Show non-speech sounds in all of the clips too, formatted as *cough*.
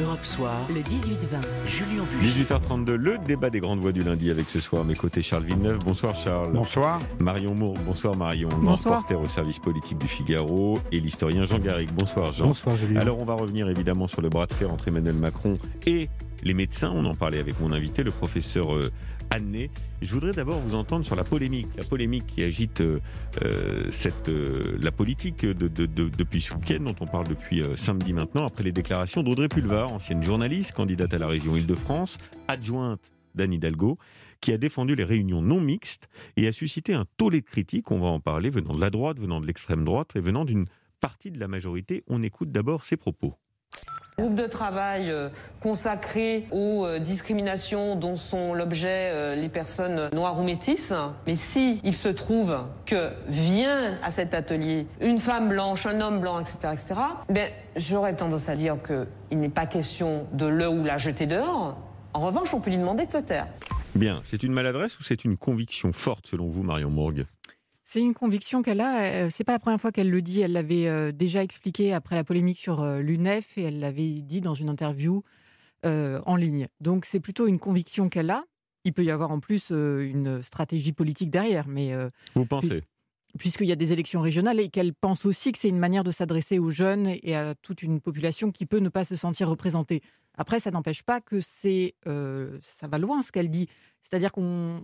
Europe Soir, le 18-20, Julien Bugier. 18h32, le débat des grandes voix du lundi avec ce soir à mes côtés Charles Villeneuve. Bonsoir Charles. Bonsoir. Marion Moore. Bonsoir Marion. Bonsoir. Reporter au service politique du Figaro et l'historien Jean Garrigue. Bonsoir Jean. Bonsoir Julien. Alors on va revenir évidemment sur le bras de fer entre Emmanuel Macron et les médecins. On en parlait avec mon invité, le professeur euh, Anné. Je voudrais d'abord vous entendre sur la polémique, la polémique qui agite euh, euh, cette, la politique de, de- de- depuis ce week-end, dont on parle depuis samedi maintenant, après les déclarations d'Audrey Pulvar, ancienne journaliste, candidate à la région Île-de-France, adjointe d'Anne Hidalgo, qui a défendu les réunions non mixtes et a suscité un tollé de critiques, on va en parler, venant de la droite, venant de l'extrême droite et venant d'une partie de la majorité. On écoute d'abord ses propos. Groupe de travail euh, consacré aux euh, discriminations dont sont l'objet euh, les personnes noires ou métisses. Mais si il se trouve que vient à cet atelier une femme blanche, un homme blanc, etc., etc., ben, j'aurais tendance à dire qu'il n'est pas question de le ou la jeter dehors. En revanche, on peut lui demander de se taire. Bien, c'est une maladresse ou c'est une conviction forte selon vous, Marion Morgue? C'est une conviction qu'elle a. euh, C'est pas la première fois qu'elle le dit. Elle l'avait euh, déjà expliqué après la polémique sur euh, l'UNEF et elle l'avait dit dans une interview euh, en ligne. Donc c'est plutôt une conviction qu'elle a. Il peut y avoir en plus euh, une stratégie politique derrière, mais euh, Vous pensez puisqu'il y a des élections régionales et qu'elle pense aussi que c'est une manière de s'adresser aux jeunes et à toute une population qui peut ne pas se sentir représentée. Après, ça n'empêche pas que c'est ça va loin ce qu'elle dit. C'est-à-dire qu'on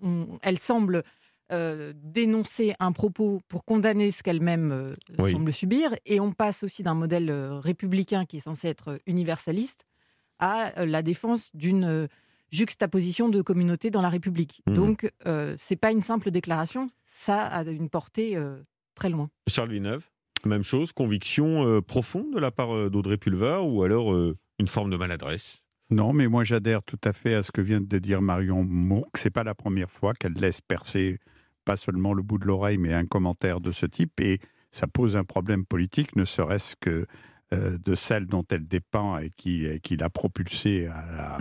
on- elle semble euh, dénoncer un propos pour condamner ce qu'elle-même euh, Oui. semble subir, et on passe aussi d'un modèle euh, républicain qui est censé être universaliste à la défense d'une juxtaposition de communautés dans la République. Mhm. Donc, euh, c'est pas une simple déclaration, ça a une portée euh, très loin. Charles Villeneuve, même chose, conviction euh, profonde de la part d'Audrey Pulvar ou alors euh, une forme de maladresse? Non, mais moi j'adhère tout à fait à ce que vient de dire Marion Mourque. C'est pas la première fois qu'elle laisse percer pas seulement le bout de l'oreille, mais un commentaire de ce type. Et ça pose un problème politique, ne serait-ce que euh, de celle dont elle dépend et qui, et qui l'a propulsée à la,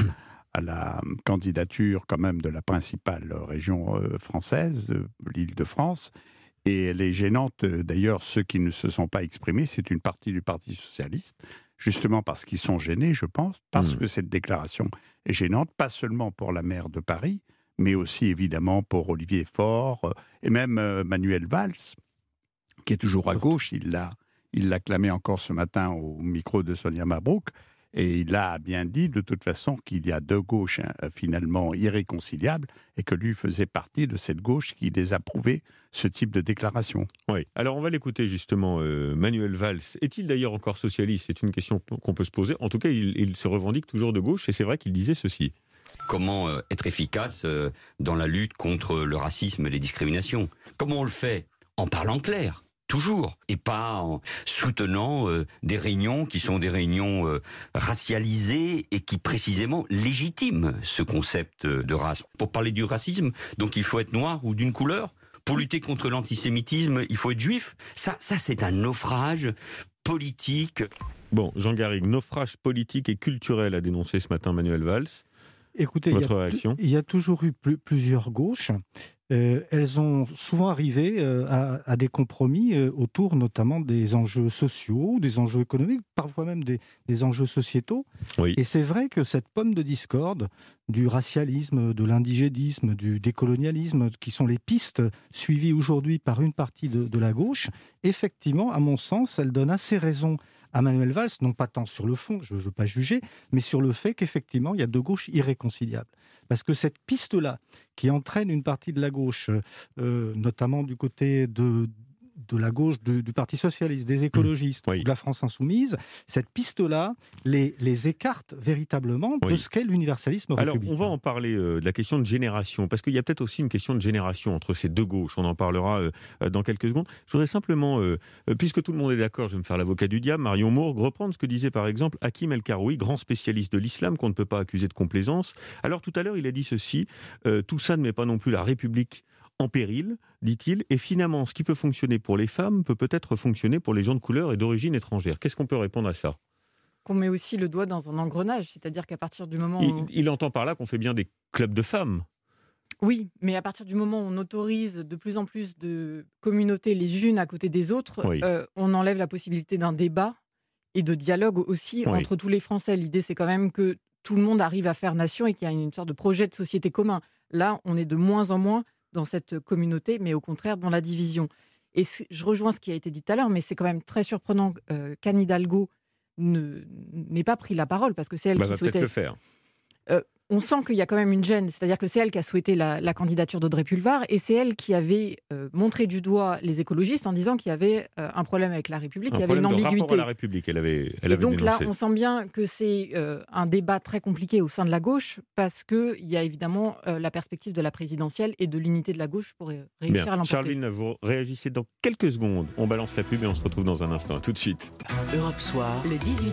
à la candidature quand même de la principale région euh, française, euh, l'Île-de-France. Et elle est gênante. D'ailleurs, ceux qui ne se sont pas exprimés, c'est une partie du Parti socialiste, justement parce qu'ils sont gênés, je pense, parce Mm. que cette déclaration est gênante, pas seulement pour la maire de Paris, mais aussi évidemment pour Olivier Faure euh, et même euh, Manuel Valls, qui est toujours à gauche. Il l'a, il l'a clamé encore ce matin au micro de Sonia Mabrouk. Et il a bien dit de toute façon qu'il y a deux gauches hein, finalement irréconciliables et que lui faisait partie de cette gauche qui désapprouvait ce type de déclaration. Oui. Alors on va l'écouter justement, euh, Manuel Valls. Est-il d'ailleurs encore socialiste? C'est une question qu'on peut se poser. En tout cas, il, il se revendique toujours de gauche et c'est vrai qu'il disait ceci. Comment euh, être efficace euh, dans la lutte contre le racisme et les discriminations? Comment on le fait? En parlant clair, toujours, et pas en soutenant euh, des réunions qui sont des réunions racialisées et qui précisément légitiment ce concept de race. Pour parler du racisme, donc il faut être noir ou d'une couleur pour lutter contre l'antisémitisme, il faut être juif. Ça, ça c'est un naufrage politique. Bon, Jean Garrigue, naufrage politique et culturel a dénoncé ce matin Manuel Valls. Écoutez, il y, a, réaction il y a toujours eu plu- plusieurs gauches. Euh, elles ont souvent arrivé euh, à, à des compromis euh, autour notamment des enjeux sociaux, des enjeux économiques, parfois même des, des enjeux sociétaux. Oui. Et c'est vrai que cette pomme de discorde du racialisme, de l'indigénisme, du décolonialisme, qui sont les pistes suivies aujourd'hui par une partie de, de la gauche, effectivement, à mon sens, elle donne assez raison à Manuel Valls, non pas tant sur le fond, je ne veux pas juger, mais sur le fait qu'effectivement, il y a deux gauches irréconciliables. Parce que cette piste-là, qui entraîne une partie de la gauche, euh, notamment du côté de, de la gauche du, du Parti socialiste, des écologistes, Oui. ou de la France insoumise, cette piste-là les, les écarte véritablement de ce qu'est l'universalisme Alors, on va en parler euh, de la question de génération, parce qu'il y a peut-être aussi une question de génération entre ces deux gauches. On en parlera euh, euh, dans quelques secondes. Je voudrais simplement, euh, puisque tout le monde est d'accord, je vais me faire l'avocat du diable, Marion Mourgue, reprendre ce que disait par exemple Hakim El Karoui, grand spécialiste de l'islam qu'on ne peut pas accuser de complaisance. Alors, tout à l'heure, il a dit ceci tout ça ne met pas non plus la République en péril, dit-il, et finalement, ce qui peut fonctionner pour les femmes peut peut-être fonctionner pour les gens de couleur et d'origine étrangère. Qu'est-ce qu'on peut répondre à ça? Qu'on met aussi le doigt dans un engrenage, c'est-à-dire qu'à partir du moment il, où... il entend par là qu'on fait bien des clubs de femmes. Oui, mais à partir du moment où on autorise de plus en plus de communautés les unes à côté des autres, Oui. euh, on enlève la possibilité d'un débat et de dialogue aussi entre tous les Français. L'idée, c'est quand même que tout le monde arrive à faire nation et qu'il y a une sorte de projet de société commun. Là, on est de moins en moins dans cette communauté, mais au contraire dans la division. Et je rejoins ce qui a été dit tout à l'heure, mais c'est quand même très surprenant euh, qu'Anne Hidalgo n'ait pas pris la parole, parce que c'est elle bah, qui va souhaitait... le faire. Euh, on sent qu'il y a quand même une gêne, c'est-à-dire que c'est elle qui a souhaité la, candidature d'Audrey Pulvar et c'est elle qui avait euh, montré du doigt les écologistes en disant qu'il y avait euh, un problème avec la République, il y avait une ambiguïté. à la République, elle avait. Elle et donc là, on sent bien que c'est euh, un débat très compliqué au sein de la gauche parce qu'il y a évidemment la perspective de la présidentielle et de l'unité de la gauche pour réussir à l'emporter. Charline, vous réagissez dans quelques secondes. On balance la pub et on se retrouve dans un instant. tout de suite. Europe Soir, le 18-20,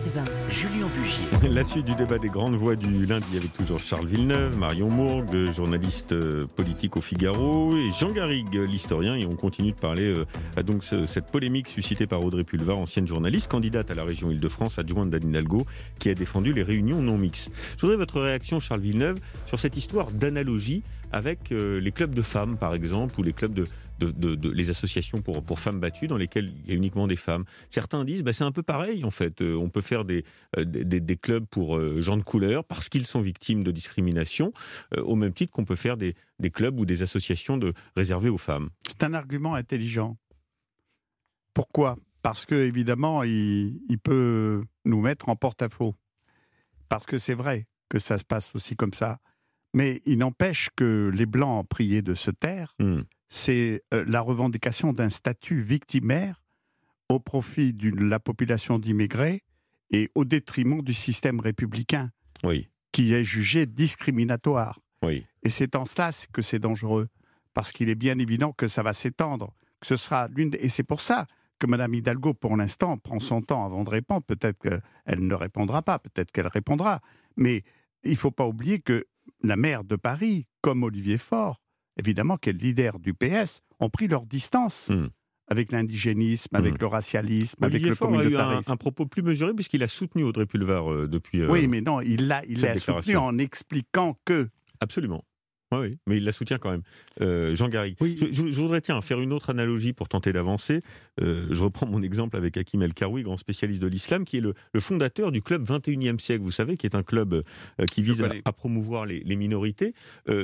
Julien Bugier. *laughs* la suite du débat des grandes voix du lundi avec toujours Charles Villeneuve, Marion Mourgue, journaliste euh, politique au Figaro, et Jean Garrigue, l'historien. Et on continue de parler euh, donc cette polémique suscitée par Audrey Pulvar, ancienne journaliste, candidate à la région Île-de-France, adjointe d'Anne Hidalgo, qui a défendu les réunions non mixtes. Je voudrais votre réaction, Charles Villeneuve, sur cette histoire d'analogie avec euh, les clubs de femmes, par exemple, ou les clubs de, de, les associations pour, pour femmes battues dans lesquelles il y a uniquement des femmes. Certains disent bah, c'est un peu pareil en fait. Euh, on peut faire des, euh, des, des, clubs pour euh, gens de couleur parce qu'ils sont victimes de discrimination, au même titre qu'on peut faire des, des, clubs ou des associations de, réservées aux femmes. C'est un argument intelligent. Pourquoi? Parce que évidemment, il, il peut nous mettre en porte-à-faux. Parce que c'est vrai que ça se passe aussi comme ça. Mais il n'empêche que les Blancs priaient de se taire. Hmm c'est euh, la revendication d'un statut victimaire au profit de la population d'immigrés et au détriment du système républicain, qui est jugé discriminatoire. Et c'est en cela que c'est dangereux, parce qu'il est bien évident que ça va s'étendre, que ce sera l'une et c'est pour ça que Mme Hidalgo, pour l'instant, prend son temps avant de répondre. Peut-être qu'elle ne répondra pas, peut-être qu'elle répondra, mais il ne faut pas oublier que la maire de Paris, comme Olivier Faure, évidemment, qui est le leader du PS, ont pris leur distance. Hmm. avec l'indigénisme, avec hmm. le racialisme, avec le communautarisme. a eu un, propos plus mesuré puisqu'il a soutenu Audrey Pulvar euh, depuis. Euh, oui, mais non, il l'a il soutenu en expliquant que. Absolument. Oui, mais il la soutient quand même. Euh, Jean Garrigue. Je, voudrais tiens, faire une autre analogie pour tenter d'avancer. Euh, je reprends mon exemple avec Hakim El Karoui, grand spécialiste de l'islam, qui est le, fondateur du club 21e siècle, vous savez, qui est un club euh, qui vise à, promouvoir les, minorités.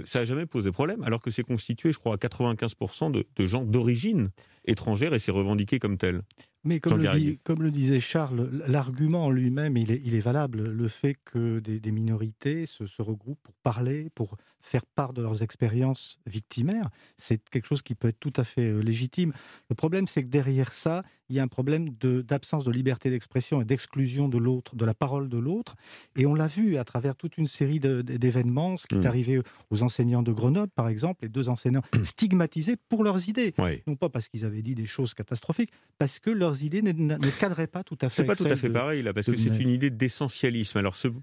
ça n'a jamais posé problème, alors que c'est constitué, je crois, à 95% de, de gens d'origine étrangère et c'est revendiqué comme tel. Mais comme le, disait Charles, l'argument lui-même, il est, valable. Le fait que des, minorités se, regroupent pour parler, pour faire part de leurs expériences victimaires, c'est quelque chose qui peut être tout à fait euh, légitime. Le problème, c'est que derrière ça, il y a un problème d'absence de, liberté d'expression et d'exclusion de l'autre, de la parole de l'autre. Et on l'a vu à travers toute une série d'événements, ce qui est mmh. arrivé aux enseignants de Grenoble, par exemple, les deux enseignants *clears throat* stigmatisés pour leurs idées. Non pas parce qu'ils avaient dit des choses catastrophiques, parce que leurs idées ne, ne cadraient pas tout à fait. C'est pas tout à fait pareil, là, parce que c'est une idée d'essentialisme. Alors, ceux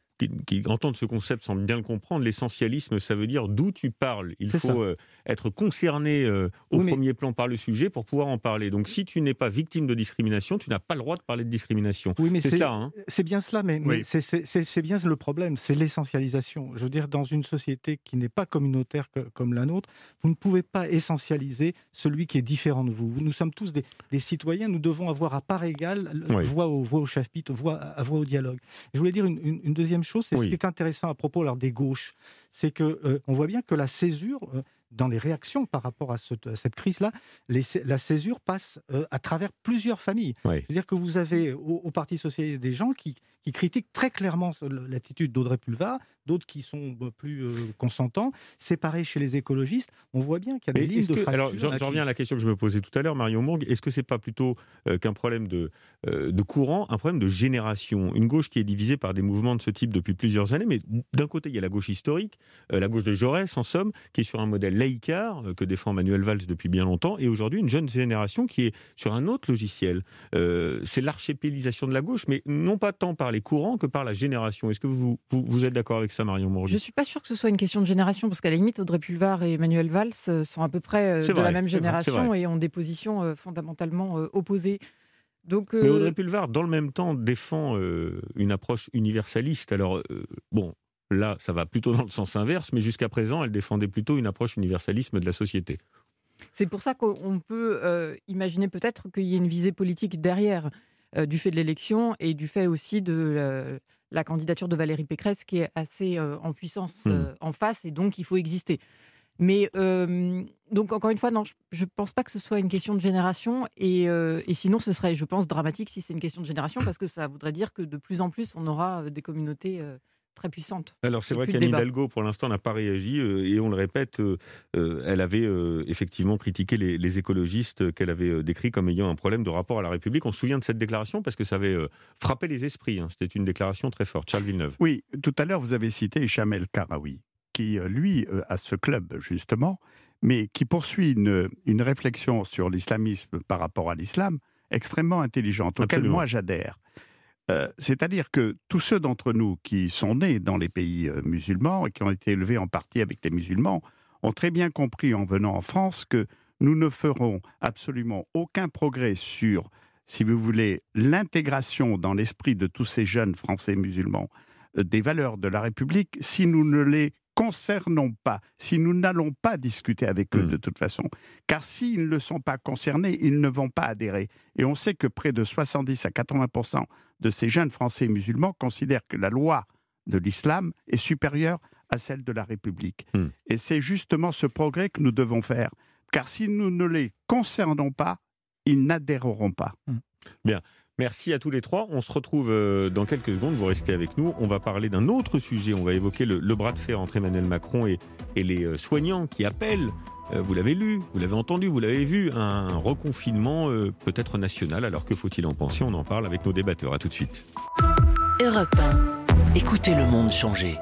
qui, entendent ce concept semblent bien le comprendre. L'essentialisme, ça veut dire d'où tu parles. Il faut euh, être concerné euh, au premier plan par le sujet pour pouvoir en parler. Donc, si tu n'es pas victime de discrimination, tu n'as pas le droit de parler de discrimination. Oui, mais c'est ça. Hein. c'est bien cela, mais, c'est bien le problème, c'est l'essentialisation. Je veux dire, dans une société qui n'est pas communautaire comme la nôtre, vous ne pouvez pas essentialiser celui qui est différent de vous. Nous sommes tous des, citoyens, nous devons avoir à part égale voix, au, voix au chapitre, voix, à voix au dialogue. Je voulais dire une, deuxième chose, c'est ce qui est intéressant à propos alors, des gauches, c'est que euh, on voit bien que la césure, euh, dans les réactions par rapport à, cette crise-là, la césure passe euh, à travers plusieurs familles. C'est-à-dire que vous avez au, Parti socialiste des gens qui, qui critiquent très clairement l'attitude d'Audrey Pulvar, d'autres qui sont bah, plus euh, consentants. Séparés chez les écologistes, on voit bien qu'il y a des lignes de fracture. Alors, j'en reviens à la question que je me posais tout à l'heure, Marion Mourgue. Est-ce que c'est pas plutôt euh, qu'un problème de, de courant, un problème de génération? Une gauche qui est divisée par des mouvements de ce type depuis plusieurs années, mais d'un côté, il y a la gauche historique, la gauche de Jaurès, en somme, qui est sur un modèle laïcard euh, que défend Manuel Valls depuis bien longtemps, et aujourd'hui une jeune génération qui est sur un autre logiciel. Euh, c'est l'archipélisation de la gauche, mais non pas tant par les courants que par la génération. Est-ce que vous, vous, êtes d'accord avec ça, Marion Je ne suis pas sûr que ce soit une question de génération, parce qu'à la limite, Audrey Pulvar et Manuel Valls euh, sont à peu près de la même génération et ont des positions fondamentalement opposées. Donc, Mais Audrey Pulvar, dans le même temps, défend une approche universaliste. Alors, bon, Là, ça va plutôt dans le sens inverse, mais jusqu'à présent, elle défendait plutôt une approche universalisme de la société. C'est pour ça qu'on peut euh, imaginer peut-être qu'il y ait une visée politique derrière. euh, du fait de l'élection et du fait aussi de la, candidature de Valérie Pécresse qui est assez euh, en puissance Hmm. euh, en face et donc il faut exister. Mais euh, donc encore une fois, non, je ne pense pas que ce soit une question de génération et, et sinon ce serait, je pense, dramatique si c'est une question de génération parce que ça voudrait dire que de plus en plus on aura des communautés très puissantes. Alors c'est vrai qu'Anne. Hidalgo, pour l'instant, n'a pas réagi euh, et on le répète, euh, euh, elle avait euh, effectivement critiqué les, les écologistes qu'elle avait euh, décrits comme ayant un problème de rapport à la République. On se souvient de cette déclaration parce que ça avait euh, frappé les esprits. hein. C'était une déclaration très forte. Charles Villeneuve. Oui, tout à l'heure, vous avez cité Chamel Karawi, qui, lui, euh, a ce club, justement, mais qui poursuit une, une réflexion sur l'islamisme par rapport à l'islam extrêmement intelligente, auquel Absolument. moi j'adhère. Euh, C'est-à-dire que tous ceux d'entre nous qui sont nés dans les pays euh, musulmans et qui ont été élevés en partie avec les musulmans ont très bien compris en venant en France que nous ne ferons absolument aucun progrès sur, si vous voulez, l'intégration dans l'esprit de tous ces jeunes Français musulmans euh, des valeurs de la République si nous ne les concernons pas, si nous n'allons pas discuter avec eux Mm. de toute façon. Car s'ils ne sont pas concernés, ils ne vont pas adhérer. Et on sait que près de 70 à 80% de ces jeunes Français musulmans considèrent que la loi de l'islam est supérieure à celle de la République. Mm. Et c'est justement ce progrès que nous devons faire. Car si nous ne les concernons pas, ils n'adhéreront pas. Merci à tous les trois. On se retrouve euh, dans quelques secondes. Vous restez avec nous. On va parler d'un autre sujet. On va évoquer le, bras de fer entre Emmanuel Macron et, les euh, soignants qui appellent. euh, vous l'avez lu, vous l'avez entendu, vous l'avez vu, un reconfinement peut-être national. Alors que faut-il en penser? On en parle avec nos débatteurs. À tout de suite. Europe 1. Écoutez le monde changer.